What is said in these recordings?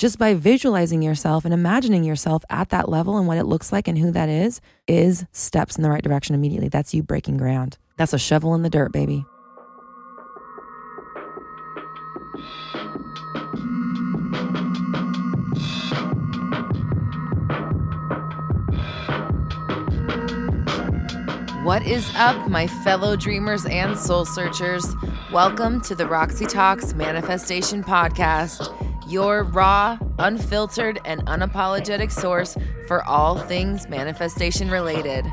just by visualizing yourself and imagining yourself at that level and what it looks like and who that is, is steps in the right direction immediately. That's you breaking ground. That's a shovel in the dirt, baby. What is up, my fellow dreamers and soul searchers? Welcome to the Roxy Talks Manifestation Podcast, your raw, unfiltered, and unapologetic source for all things manifestation related.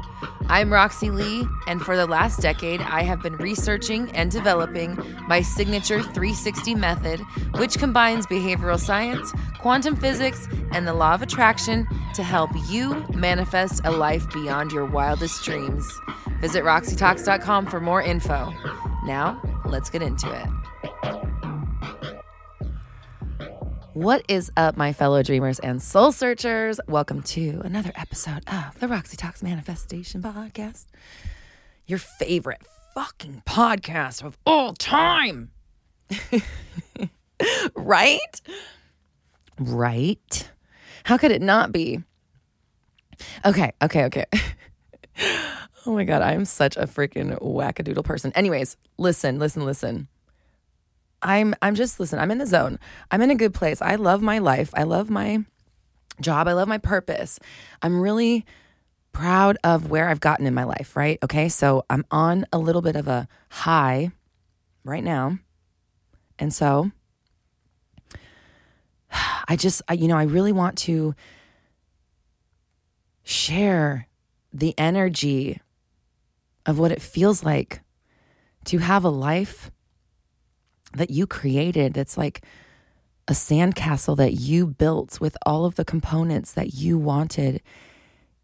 I'm Roxy Lee, and for the last decade, I have been researching and developing my signature 360 method, which combines behavioral science, quantum physics, and the law of attraction to help you manifest a life beyond your wildest dreams. Visit RoxyTalks.com for more info. Now, let's get into it. What is up, my fellow dreamers and soul searchers? Welcome to another episode of the Roxy Talks Manifestation Podcast, your favorite fucking podcast of all time. right? Right? How could it not be? Okay, okay, okay. Oh my God, I'm such a freaking wackadoodle person. Anyways, listen, listen, listen. I'm I'm just listen, I'm in the zone. I'm in a good place. I love my life. I love my job. I love my purpose. I'm really proud of where I've gotten in my life, right? Okay? So, I'm on a little bit of a high right now. And so I just I, you know, I really want to share the energy of what it feels like to have a life that you created that's like a sandcastle that you built with all of the components that you wanted.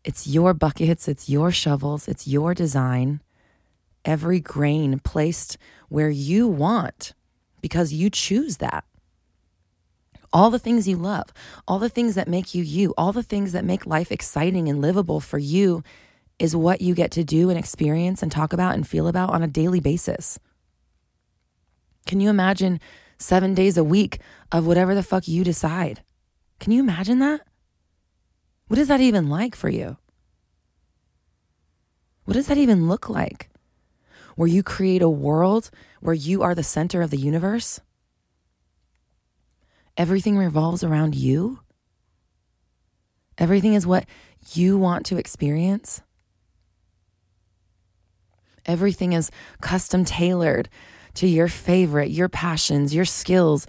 It's your buckets, it's your shovels, it's your design. Every grain placed where you want because you choose that. All the things you love, all the things that make you you, all the things that make life exciting and livable for you is what you get to do and experience and talk about and feel about on a daily basis. Can you imagine seven days a week of whatever the fuck you decide? Can you imagine that? What is that even like for you? What does that even look like? Where you create a world where you are the center of the universe? Everything revolves around you? Everything is what you want to experience? Everything is custom tailored to your favorite, your passions, your skills,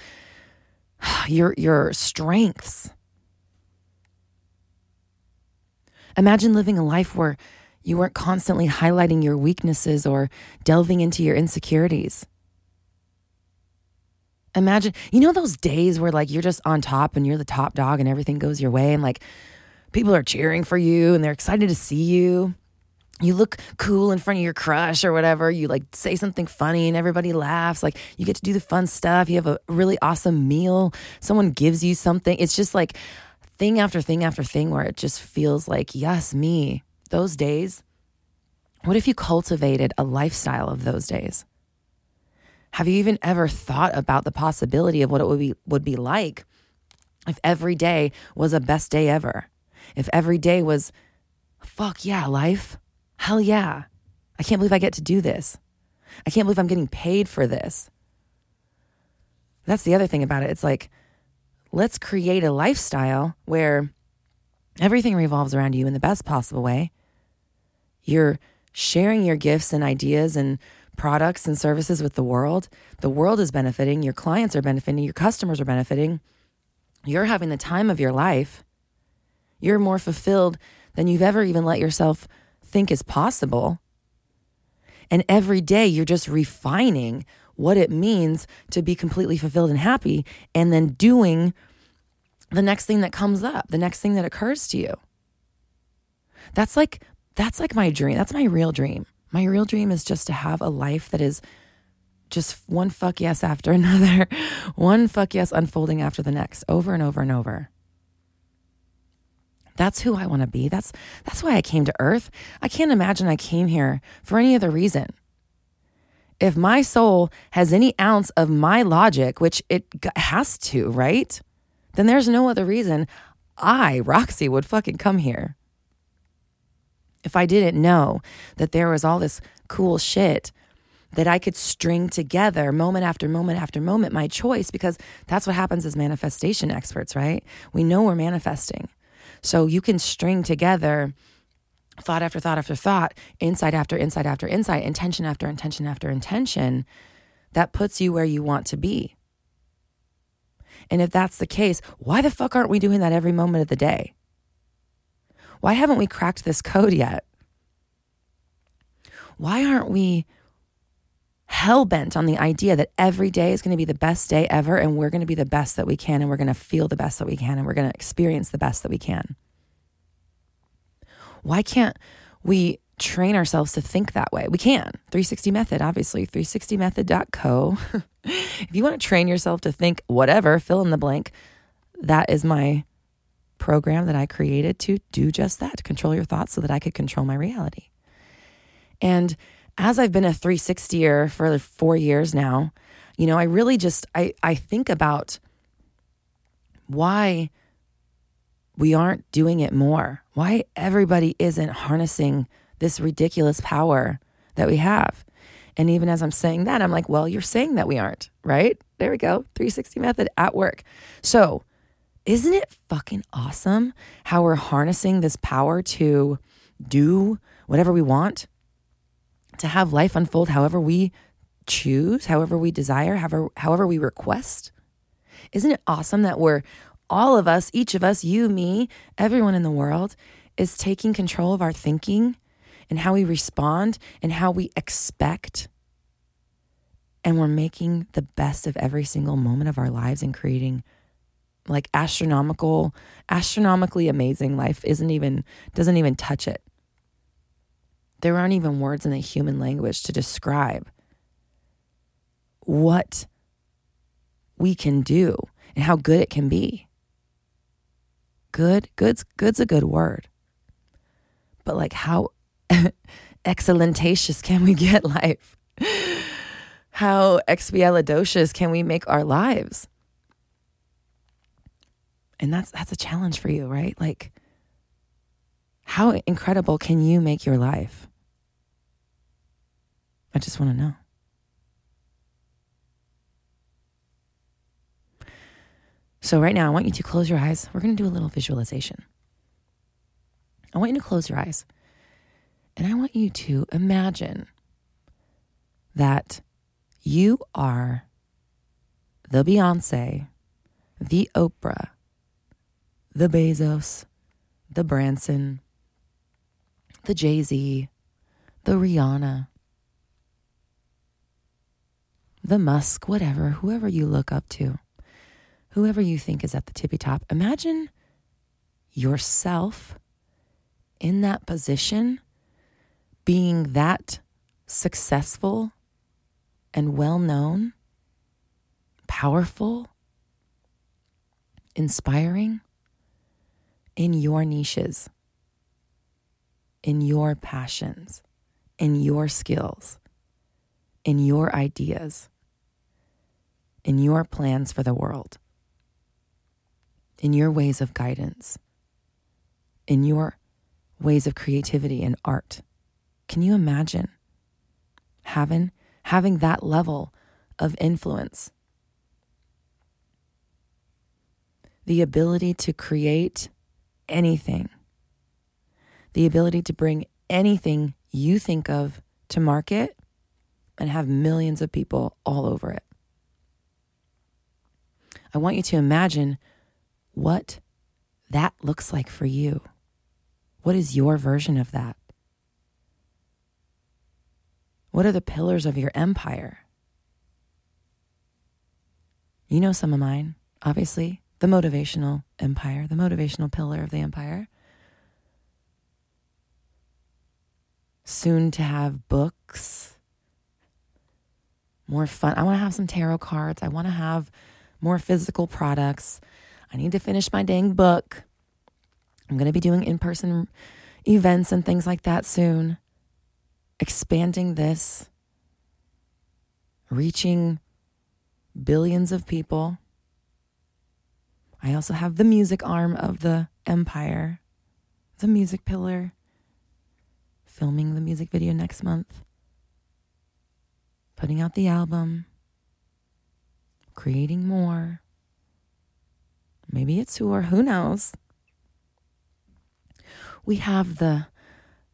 your your strengths. Imagine living a life where you weren't constantly highlighting your weaknesses or delving into your insecurities. Imagine, you know, those days where like you're just on top and you're the top dog and everything goes your way and like people are cheering for you and they're excited to see you you look cool in front of your crush or whatever. You like say something funny and everybody laughs. Like you get to do the fun stuff. You have a really awesome meal. Someone gives you something. It's just like thing after thing after thing where it just feels like, yes, me. Those days. What if you cultivated a lifestyle of those days? Have you even ever thought about the possibility of what it would be would be like if every day was a best day ever? If every day was fuck yeah, life Hell yeah. I can't believe I get to do this. I can't believe I'm getting paid for this. That's the other thing about it. It's like, let's create a lifestyle where everything revolves around you in the best possible way. You're sharing your gifts and ideas and products and services with the world. The world is benefiting, your clients are benefiting, your customers are benefiting. You're having the time of your life. You're more fulfilled than you've ever even let yourself think is possible. And every day you're just refining what it means to be completely fulfilled and happy, and then doing the next thing that comes up, the next thing that occurs to you. That's like that's like my dream. That's my real dream. My real dream is just to have a life that is just one fuck yes after another, one fuck yes unfolding after the next, over and over and over. That's who I want to be. That's that's why I came to earth. I can't imagine I came here for any other reason. If my soul has any ounce of my logic, which it has to, right? then there's no other reason I, Roxy, would fucking come here. If I didn't know that there was all this cool shit that I could string together moment after moment after moment, my choice, because that's what happens as manifestation experts, right? We know we're manifesting. So you can string together thought after thought after thought, insight after insight after insight, intention after intention after intention, that puts you where you want to be. And if that's the case, why the fuck aren't we doing that every moment of the day? Why haven't we cracked this code yet? Why aren't we hell bent on the idea that every day is going to be the best day ever and we're going to be the best that we can and we're going to feel the best that we can and we're going to experience the best that we can? Why can't we train ourselves to think that way? We can. 360 Method, obviously, 360method.co. if you want to train yourself to think whatever, fill in the blank, that is my program that I created to do just that, to control your thoughts so that I could control my reality. And as I've been a 360er for four years now, you know, I really just I I think about why we aren't doing it more. Why everybody isn't harnessing this ridiculous power that we have. And even as I'm saying that, I'm like, well, you're saying that we aren't, right? There we go. 360 method at work. So, isn't it fucking awesome how we're harnessing this power to do whatever we want? To have life unfold however we choose, however we desire, however, however we request? Isn't it awesome that we're all of us, each of us, you, me, everyone in the world, is taking control of our thinking and how we respond and how we expect. And we're making the best of every single moment of our lives and creating like astronomical, astronomically amazing life isn't even, doesn't even touch it. There aren't even words in the human language to describe what we can do and how good it can be good. Good's good's a good word. But like how excellentatious can we get life? How expialidocious can we make our lives? And that's that's a challenge for you, right? Like how incredible can you make your life? I just want to know. So, right now, I want you to close your eyes. We're going to do a little visualization. I want you to close your eyes. And I want you to imagine that you are the Beyonce, the Oprah, the Bezos, the Branson, the Jay Z, the Rihanna, the Musk, whatever, whoever you look up to whoever you think is at the tippy top, imagine yourself in that position being that successful and well known, powerful, inspiring in your niches, in your passions, in your skills, in your ideas, in your plans for the world in your ways of guidance, in your ways of creativity and art. Can you imagine having having that level of influence? The ability to create anything. The ability to bring anything you think of to market and have millions of people all over it. I want you to imagine what that looks like for you. What is your version of that? What are the pillars of your empire? You know some of mine, obviously. The motivational empire, the motivational pillar of the empire. Soon to have books, more fun. I want to have some tarot cards. I want to have more physical products. I need to finish my dang book. I'm going to be doing in person events and things like that soon. Expanding this, reaching billions of people. I also have the music arm of the empire, the music pillar, filming the music video next month, putting out the album, creating more. Maybe it's who or who knows? We have the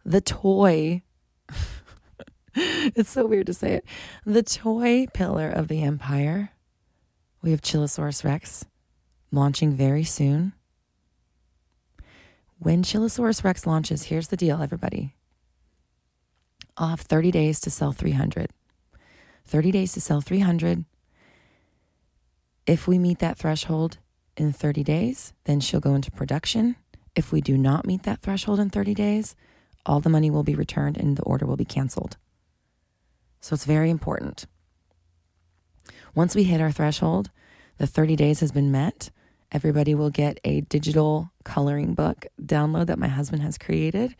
the toy it's so weird to say it. The toy pillar of the empire. We have Chillosaurus Rex launching very soon. When Chillosaurus Rex launches, here's the deal, everybody. I'll have 30 days to sell 300. 30 days to sell 300. If we meet that threshold in 30 days, then she'll go into production. If we do not meet that threshold in 30 days, all the money will be returned and the order will be canceled. So it's very important. Once we hit our threshold, the 30 days has been met. Everybody will get a digital coloring book download that my husband has created,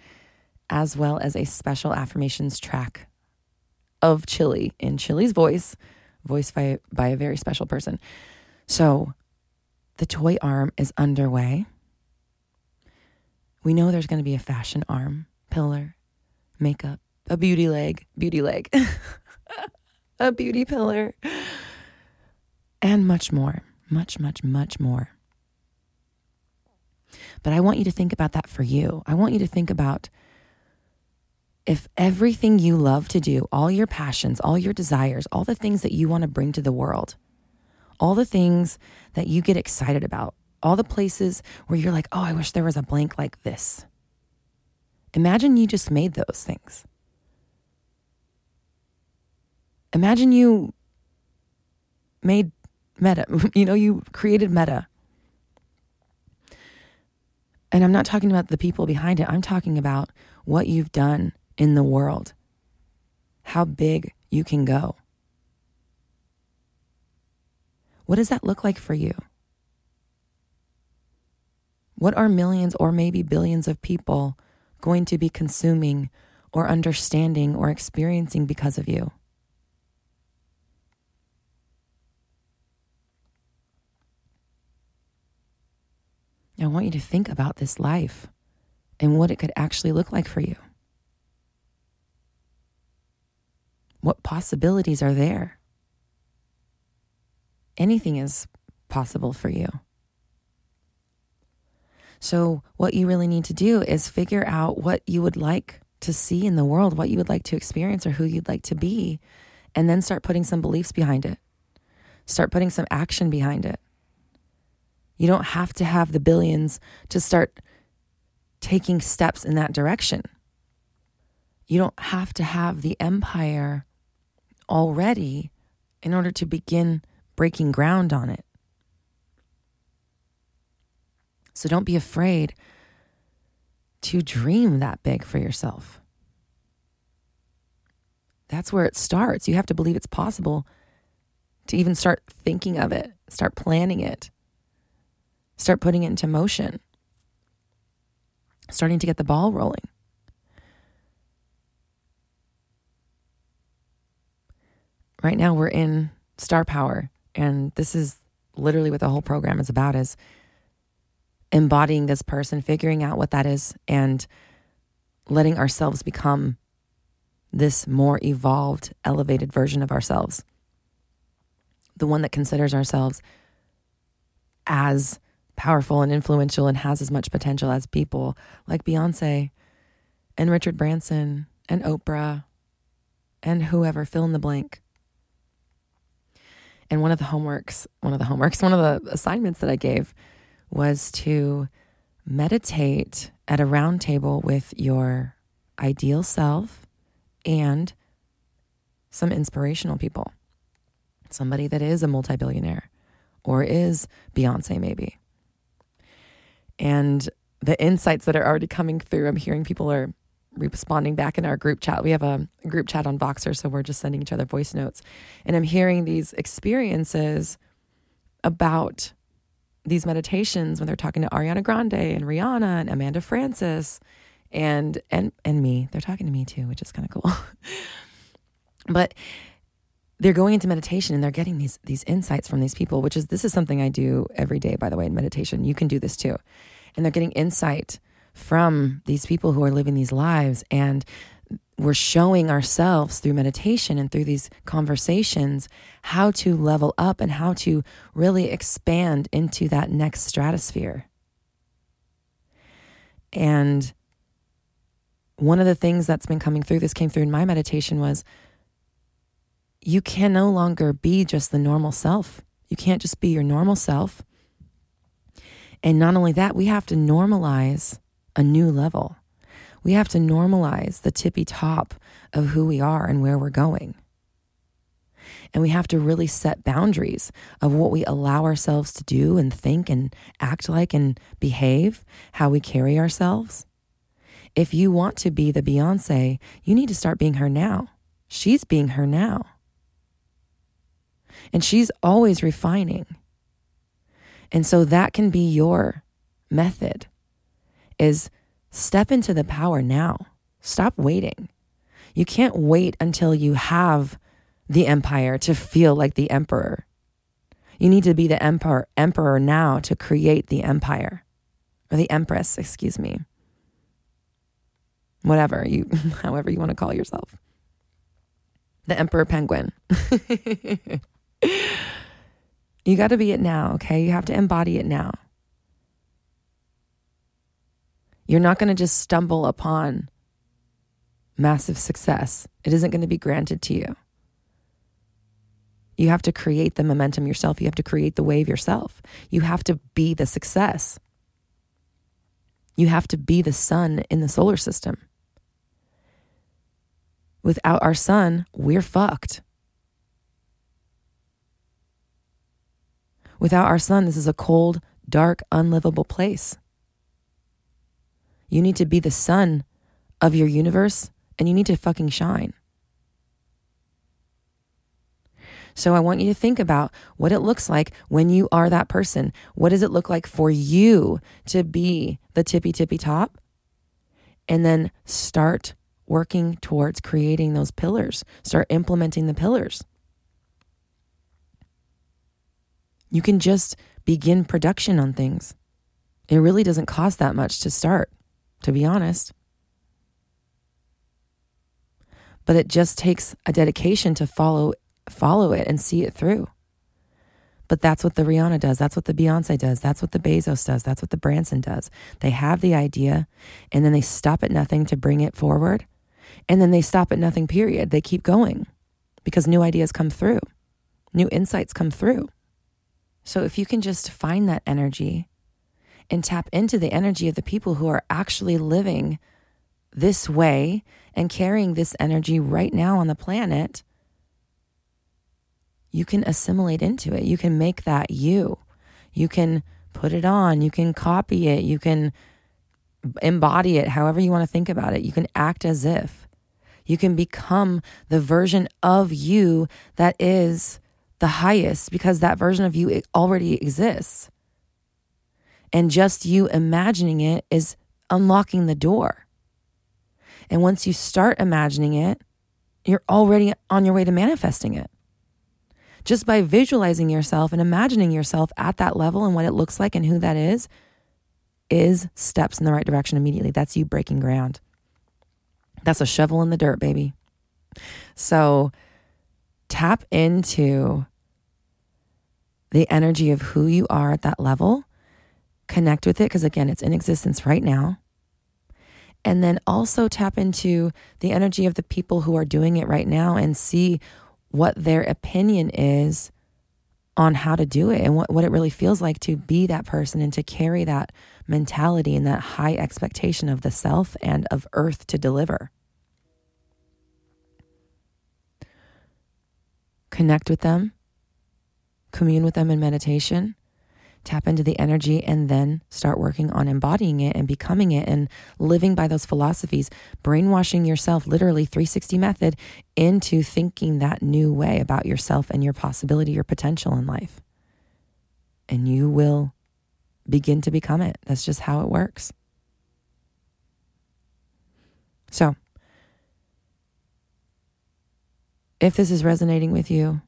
as well as a special affirmations track of Chili in Chili's voice, voiced by, by a very special person. So the toy arm is underway. We know there's going to be a fashion arm, pillar, makeup, a beauty leg, beauty leg, a beauty pillar, and much more, much, much, much more. But I want you to think about that for you. I want you to think about if everything you love to do, all your passions, all your desires, all the things that you want to bring to the world, all the things that you get excited about, all the places where you're like, oh, I wish there was a blank like this. Imagine you just made those things. Imagine you made Meta, you know, you created Meta. And I'm not talking about the people behind it, I'm talking about what you've done in the world, how big you can go. What does that look like for you? What are millions or maybe billions of people going to be consuming or understanding or experiencing because of you? I want you to think about this life and what it could actually look like for you. What possibilities are there? Anything is possible for you. So, what you really need to do is figure out what you would like to see in the world, what you would like to experience, or who you'd like to be, and then start putting some beliefs behind it. Start putting some action behind it. You don't have to have the billions to start taking steps in that direction. You don't have to have the empire already in order to begin breaking ground on it. So don't be afraid to dream that big for yourself. That's where it starts. You have to believe it's possible to even start thinking of it, start planning it. Start putting it into motion, starting to get the ball rolling. Right now, we're in Star Power, and this is literally what the whole program is about is embodying this person, figuring out what that is, and letting ourselves become this more evolved, elevated version of ourselves. The one that considers ourselves as powerful and influential and has as much potential as people like Beyonce and Richard Branson and Oprah and whoever, fill in the blank. And one of the homeworks, one of the homeworks, one of the assignments that I gave was to meditate at a round table with your ideal self and some inspirational people. Somebody that is a multi billionaire or is Beyonce, maybe and the insights that are already coming through. I'm hearing people are responding back in our group chat. We have a group chat on Voxer, so we're just sending each other voice notes. And I'm hearing these experiences about these meditations when they're talking to Ariana Grande and Rihanna and Amanda Frances and and and me. They're talking to me too, which is kind of cool. but they're going into meditation and they're getting these these insights from these people, which is this is something I do every day, by the way, in meditation. You can do this too. And they're getting insight from these people who are living these lives and we're showing ourselves through meditation and through these conversations how to level up and how to really expand into that next stratosphere. And one of the things that's been coming through, this came through in my meditation, was you can no longer be just the normal self. You can't just be your normal self. And not only that, we have to normalize a new level. We have to normalize the tippy top of who we are and where we're going. And we have to really set boundaries of what we allow ourselves to do and think and act like and behave, how we carry ourselves. If you want to be the Beyonce, you need to start being her now. She's being her now. And she's always refining. And so that can be your method is step into the power now. Stop waiting. You can't wait until you have the empire to feel like the emperor. You need to be the emperor emperor now to create the empire or the empress, excuse me. Whatever you however you want to call yourself. The emperor penguin. you got to be it now, okay? You have to embody it now. You're not going to just stumble upon massive success. It isn't going to be granted to you. You have to create the momentum yourself. You have to create the wave yourself. You have to be the success. You have to be the sun in the solar system. Without our sun, we're fucked. Without our sun, this is a cold, dark, unlivable place. You need to be the sun of your universe and you need to fucking shine. So I want you to think about what it looks like when you are that person. What does it look like for you to be the tippy tippy top? And then start working towards creating those pillars, start implementing the pillars. You can just begin production on things. It really doesn't cost that much to start, to be honest. But it just takes a dedication to follow follow it and see it through. But that's what the Rihanna does. That's what the Beyonce does. That's what the Bezos does. That's what the Branson does. They have the idea and then they stop at nothing to bring it forward. And then they stop at nothing, period. They keep going because new ideas come through, new insights come through. So if you can just find that energy and tap into the energy of the people who are actually living this way and carrying this energy right now on the planet, you can assimilate into it. You can make that you. You can put it on. You can copy it. You can embody it however you want to think about it. You can act as if. You can become the version of you that is the highest because that version of you already exists. And just you imagining it is unlocking the door. And once you start imagining it, you're already on your way to manifesting it. Just by visualizing yourself and imagining yourself at that level and what it looks like and who that is, is steps in the right direction immediately. That's you breaking ground. That's a shovel in the dirt, baby. So tap into the energy of who you are at that level, connect with it, because again, it's in existence right now. And then also tap into the energy of the people who are doing it right now and see what their opinion is on how to do it and what, what it really feels like to be that person and to carry that mentality and that high expectation of the self and of earth to deliver. Connect with them commune with them in meditation, tap into the energy, and then start working on embodying it and becoming it and living by those philosophies, brainwashing yourself, literally 360 method, into thinking that new way about yourself and your possibility, your potential in life. And you will begin to become it. That's just how it works. So, if this is resonating with you,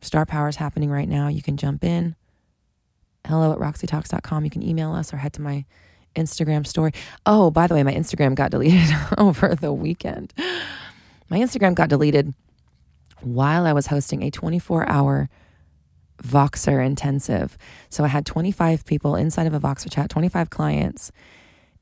Star Power is happening right now. You can jump in. Hello at roxytalks.com. You can email us or head to my Instagram story. Oh, by the way, my Instagram got deleted over the weekend. My Instagram got deleted while I was hosting a 24 hour Voxer intensive. So I had 25 people inside of a Voxer chat, 25 clients,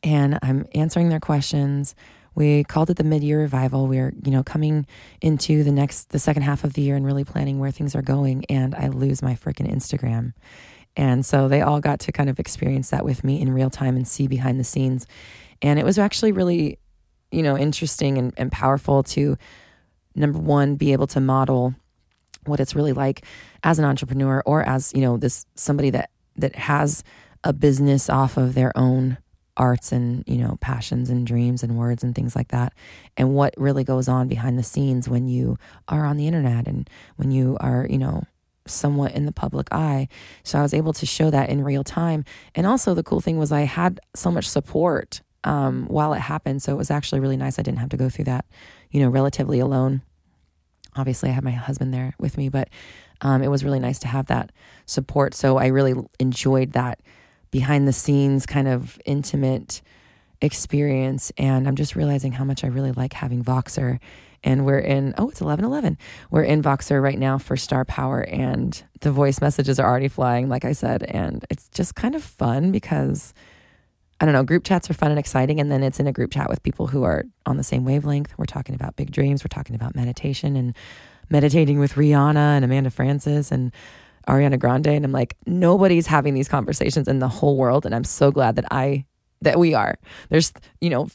and I'm answering their questions. We called it the mid-year revival. We're, you know, coming into the next the second half of the year and really planning where things are going and I lose my freaking Instagram. And so they all got to kind of experience that with me in real time and see behind the scenes. And it was actually really, you know, interesting and, and powerful to number one, be able to model what it's really like as an entrepreneur or as, you know, this somebody that that has a business off of their own arts and, you know, passions and dreams and words and things like that. And what really goes on behind the scenes when you are on the internet and when you are, you know, somewhat in the public eye. So I was able to show that in real time. And also the cool thing was I had so much support um, while it happened. So it was actually really nice. I didn't have to go through that, you know, relatively alone. Obviously, I had my husband there with me, but um, it was really nice to have that support. So I really enjoyed that behind the scenes kind of intimate experience. And I'm just realizing how much I really like having Voxer. And we're in, oh, it's 11 11. We're in Voxer right now for Star Power, and the voice messages are already flying, like I said. And it's just kind of fun because I don't know, group chats are fun and exciting. And then it's in a group chat with people who are on the same wavelength. We're talking about big dreams. We're talking about meditation and meditating with Rihanna and Amanda Frances and Ariana Grande. And I'm like, nobody's having these conversations in the whole world. And I'm so glad that I, that we are. There's, you know,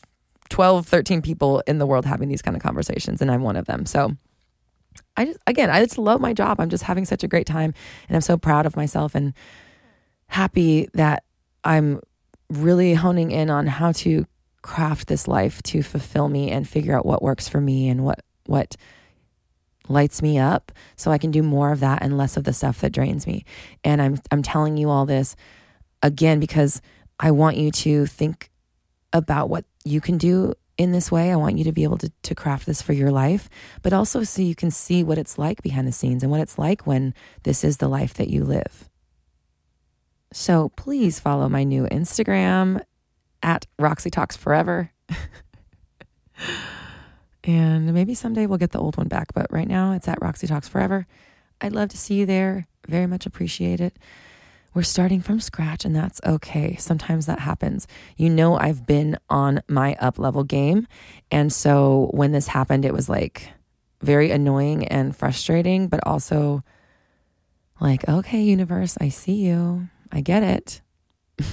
12, 13 people in the world having these kind of conversations. And I'm one of them. So I just, again, I just love my job. I'm just having such a great time. And I'm so proud of myself and happy that I'm really honing in on how to craft this life to fulfill me and figure out what works for me and what what lights me up so I can do more of that and less of the stuff that drains me. And I'm I'm telling you all this again because I want you to think about what you can do in this way. I want you to be able to, to craft this for your life, but also so you can see what it's like behind the scenes and what it's like when this is the life that you live. So please follow my new Instagram at Roxy Talks Forever. and maybe someday we'll get the old one back, but right now it's at Roxy Talks Forever. I'd love to see you there. Very much appreciate it. We're starting from scratch, and that's okay. Sometimes that happens. You know, I've been on my up level game. And so when this happened, it was like very annoying and frustrating, but also like, okay, universe, I see you. I get it.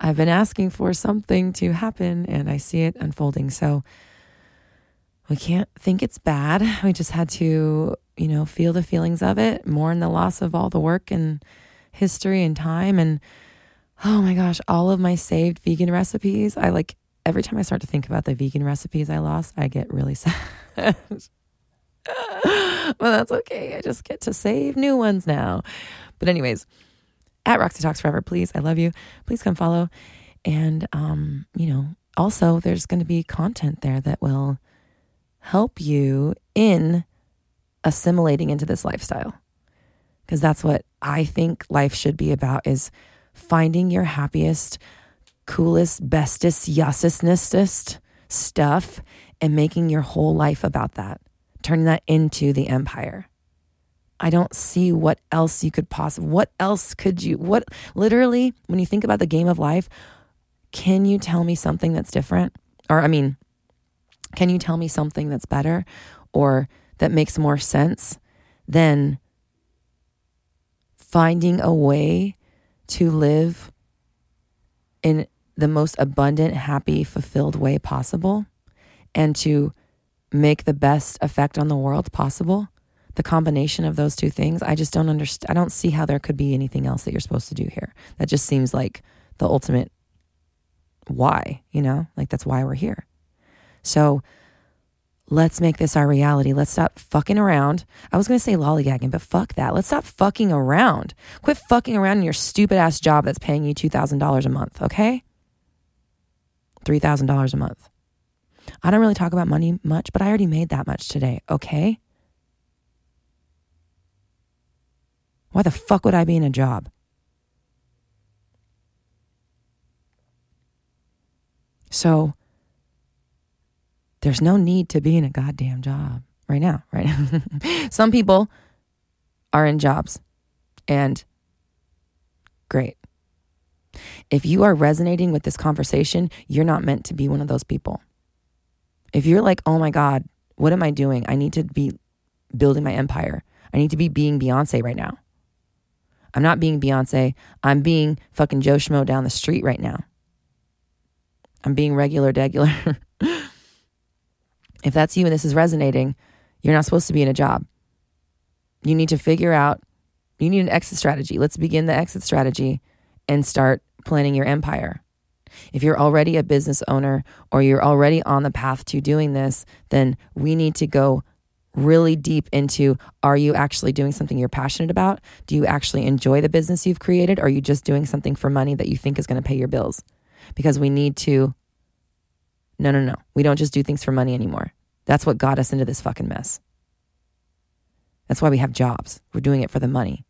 I've been asking for something to happen and I see it unfolding. So we can't think it's bad. We just had to, you know, feel the feelings of it, mourn the loss of all the work and history and time. And oh my gosh, all of my saved vegan recipes. I like every time I start to think about the vegan recipes I lost, I get really sad. but that's okay. I just get to save new ones now. But, anyways, at Roxy Talks Forever, please. I love you. Please come follow. And, um, you know, also there's going to be content there that will help you in assimilating into this lifestyle. Because that's what I think life should be about is finding your happiest, coolest, bestest, yussest stuff and making your whole life about that, turning that into the empire. I don't see what else you could possibly, what else could you, what literally, when you think about the game of life, can you tell me something that's different? Or, I mean, can you tell me something that's better or that makes more sense than finding a way to live in the most abundant, happy, fulfilled way possible and to make the best effect on the world possible? the combination of those two things, I just don't understand. I don't see how there could be anything else that you're supposed to do here. That just seems like the ultimate why, you know, like that's why we're here. So Let's make this our reality. Let's stop fucking around. I was going to say lollygagging, but fuck that. Let's stop fucking around. Quit fucking around in your stupid ass job that's paying you $2,000 a month, okay? $3,000 a month. I don't really talk about money much, but I already made that much today, okay? Why the fuck would I be in a job? So, there's no need to be in a goddamn job right now, right? Some people are in jobs and great. If you are resonating with this conversation, you're not meant to be one of those people. If you're like, oh my God, what am I doing? I need to be building my empire. I need to be being Beyonce right now. I'm not being Beyonce. I'm being fucking Joe Schmo down the street right now. I'm being regular, degular. if that's you and this is resonating, you're not supposed to be in a job. You need to figure out, you need an exit strategy. Let's begin the exit strategy and start planning your empire. If you're already a business owner or you're already on the path to doing this, then we need to go really deep into are you actually doing something you're passionate about? Do you actually enjoy the business you've created? Or are you just doing something for money that you think is going to pay your bills? Because we need to, no, no, no. We don't just do things for money anymore. That's what got us into this fucking mess. That's why we have jobs. We're doing it for the money.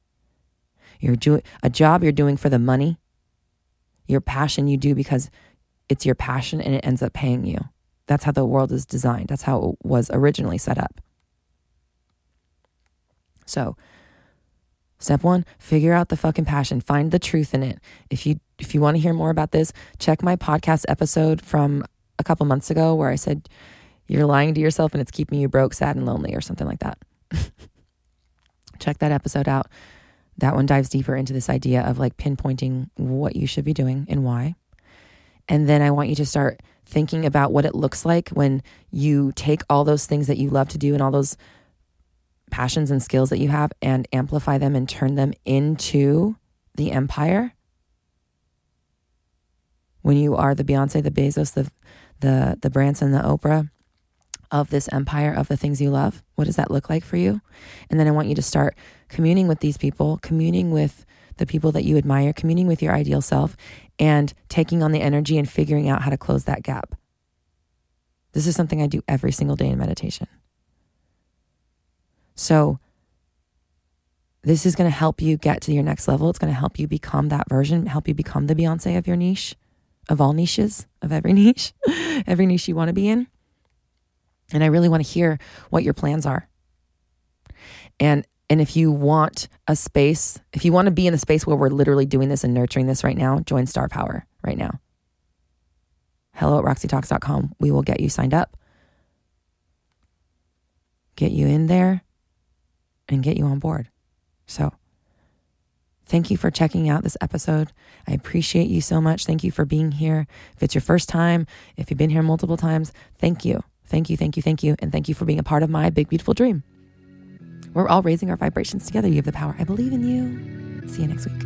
You're doing a job you're doing for the money. Your passion you do because it's your passion and it ends up paying you. That's how the world is designed. That's how it was originally set up. So, step 1, figure out the fucking passion, find the truth in it. If you if you want to hear more about this, check my podcast episode from a couple months ago where I said you're lying to yourself and it's keeping you broke, sad and lonely or something like that. check that episode out. That one dives deeper into this idea of like pinpointing what you should be doing and why. And then I want you to start thinking about what it looks like when you take all those things that you love to do and all those passions and skills that you have and amplify them and turn them into the empire. When you are the Beyonce, the Bezos, the the the Branson, the Oprah of this empire of the things you love, what does that look like for you? And then I want you to start communing with these people, communing with the people that you admire, communing with your ideal self, and taking on the energy and figuring out how to close that gap. This is something I do every single day in meditation. So, this is going to help you get to your next level. It's going to help you become that version, help you become the Beyonce of your niche, of all niches, of every niche, every niche you want to be in. And I really want to hear what your plans are. And and if you want a space, if you want to be in a space where we're literally doing this and nurturing this right now, join Star Power right now. Hello at roxytalks.com. We will get you signed up, get you in there, and get you on board. So, Thank you for checking out this episode. I appreciate you so much. Thank you for being here. If it's your first time, if you've been here multiple times, thank you. Thank you, thank you, thank you. And thank you for being a part of my big, beautiful dream. We're all raising our vibrations together. You have the power. I believe in you. See you next week.